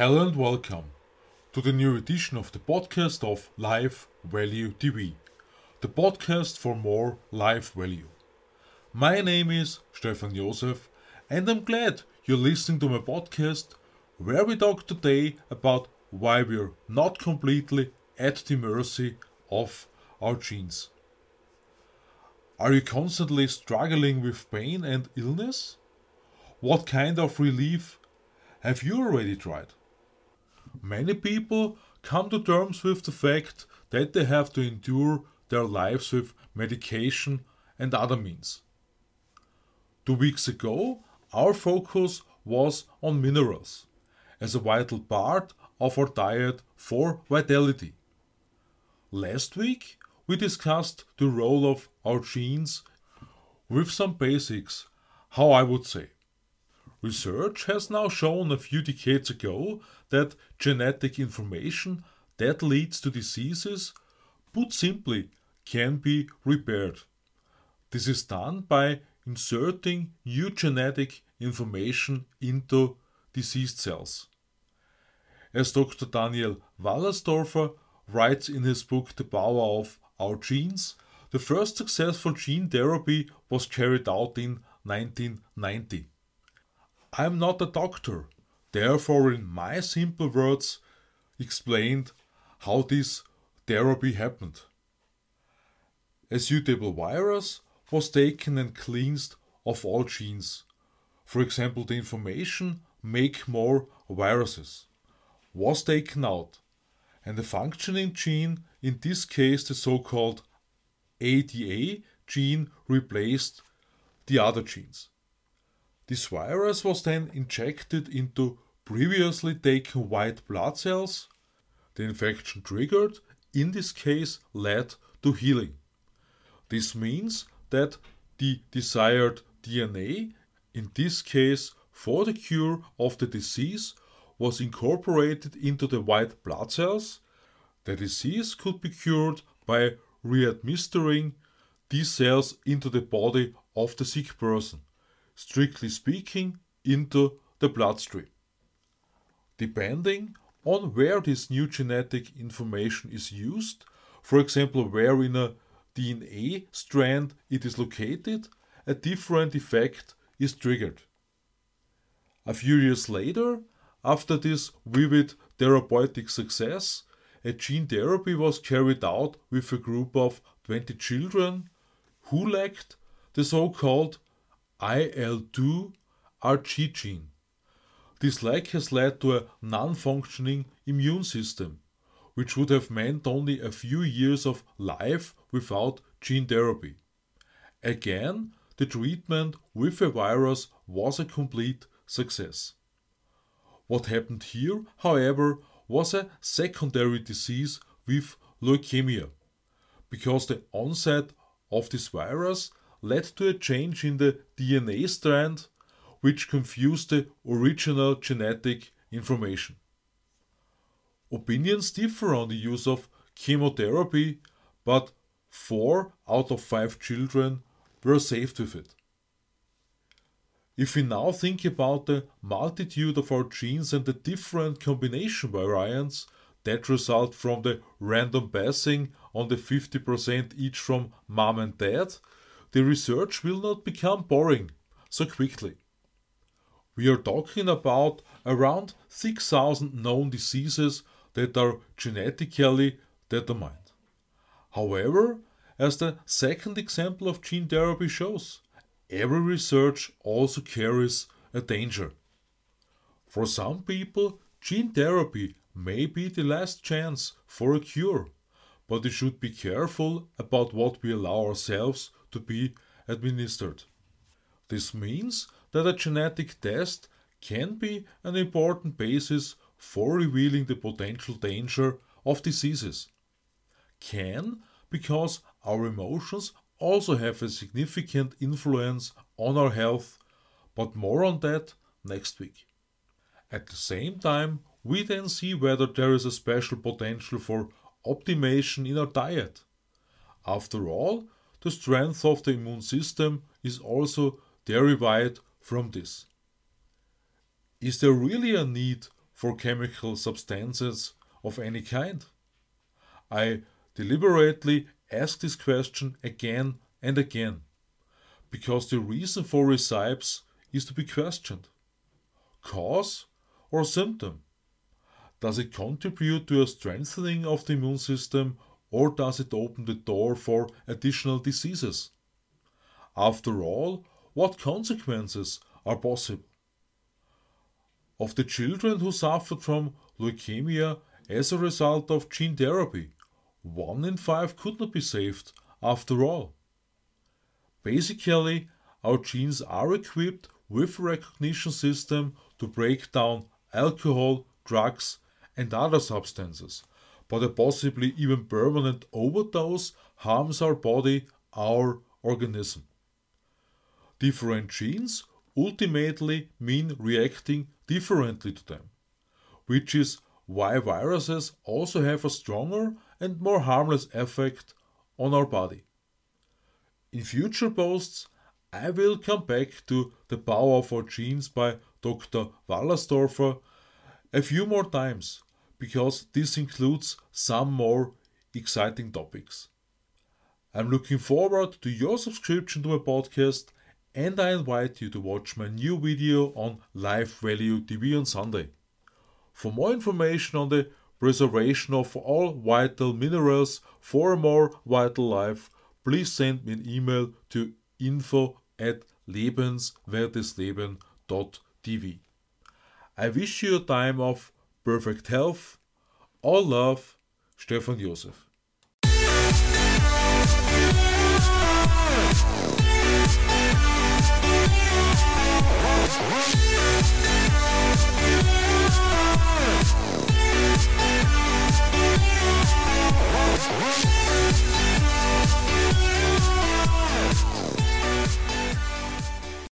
Hello and welcome to the new edition of the podcast of Life Value TV, the podcast for more life value. My name is Stefan Josef, and I'm glad you're listening to my podcast where we talk today about why we're not completely at the mercy of our genes. Are you constantly struggling with pain and illness? What kind of relief have you already tried? Many people come to terms with the fact that they have to endure their lives with medication and other means. Two weeks ago, our focus was on minerals as a vital part of our diet for vitality. Last week, we discussed the role of our genes with some basics, how I would say. Research has now shown a few decades ago that genetic information that leads to diseases, put simply, can be repaired. This is done by inserting new genetic information into diseased cells. As Dr. Daniel Wallerstorfer writes in his book The Power of Our Genes, the first successful gene therapy was carried out in 1990. I am not a doctor, therefore, in my simple words, explained how this therapy happened. A suitable virus was taken and cleansed of all genes. For example, the information make more viruses was taken out, and the functioning gene, in this case the so called ADA gene, replaced the other genes. This virus was then injected into previously taken white blood cells. The infection triggered, in this case, led to healing. This means that the desired DNA, in this case for the cure of the disease, was incorporated into the white blood cells. The disease could be cured by readministering these cells into the body of the sick person strictly speaking, into the bloodstream. Depending on where this new genetic information is used, for example, where in a DNA strand it is located, a different effect is triggered. A few years later, after this vivid therapeutic success, a gene therapy was carried out with a group of 20 children who lacked the so called IL-2 RG gene. This lack has led to a non-functioning immune system, which would have meant only a few years of life without gene therapy. Again, the treatment with a virus was a complete success. What happened here, however, was a secondary disease with leukemia, because the onset of this virus led to a change in the DNA strand which confused the original genetic information. Opinions differ on the use of chemotherapy, but four out of five children were saved with it. If we now think about the multitude of our genes and the different combination variants that result from the random passing on the 50% each from mom and dad, the research will not become boring so quickly. We are talking about around 6000 known diseases that are genetically determined. However, as the second example of gene therapy shows, every research also carries a danger. For some people, gene therapy may be the last chance for a cure, but we should be careful about what we allow ourselves to be administered. This means that a genetic test can be an important basis for revealing the potential danger of diseases. Can because our emotions also have a significant influence on our health, but more on that next week. At the same time, we then see whether there is a special potential for optimization in our diet. After all, the strength of the immune system is also derived from this. Is there really a need for chemical substances of any kind? I deliberately ask this question again and again because the reason for recipes is to be questioned. Cause or symptom? Does it contribute to a strengthening of the immune system or does it open the door for additional diseases? After all, what consequences are possible? Of the children who suffered from leukemia as a result of gene therapy, one in five could not be saved after all. Basically, our genes are equipped with a recognition system to break down alcohol, drugs, and other substances, but a possibly even permanent overdose harms our body, our organism. Different genes ultimately mean reacting differently to them, which is why viruses also have a stronger and more harmless effect on our body. In future posts, I will come back to the power of our genes by Dr. Wallerstorfer a few more times because this includes some more exciting topics. I'm looking forward to your subscription to my podcast and I invite you to watch my new video on Life Value TV on Sunday. For more information on the preservation of all vital minerals for a more vital life, please send me an email to info at lebenswertesleben.tv. I wish you a time of perfect health. All love, Stefan Josef.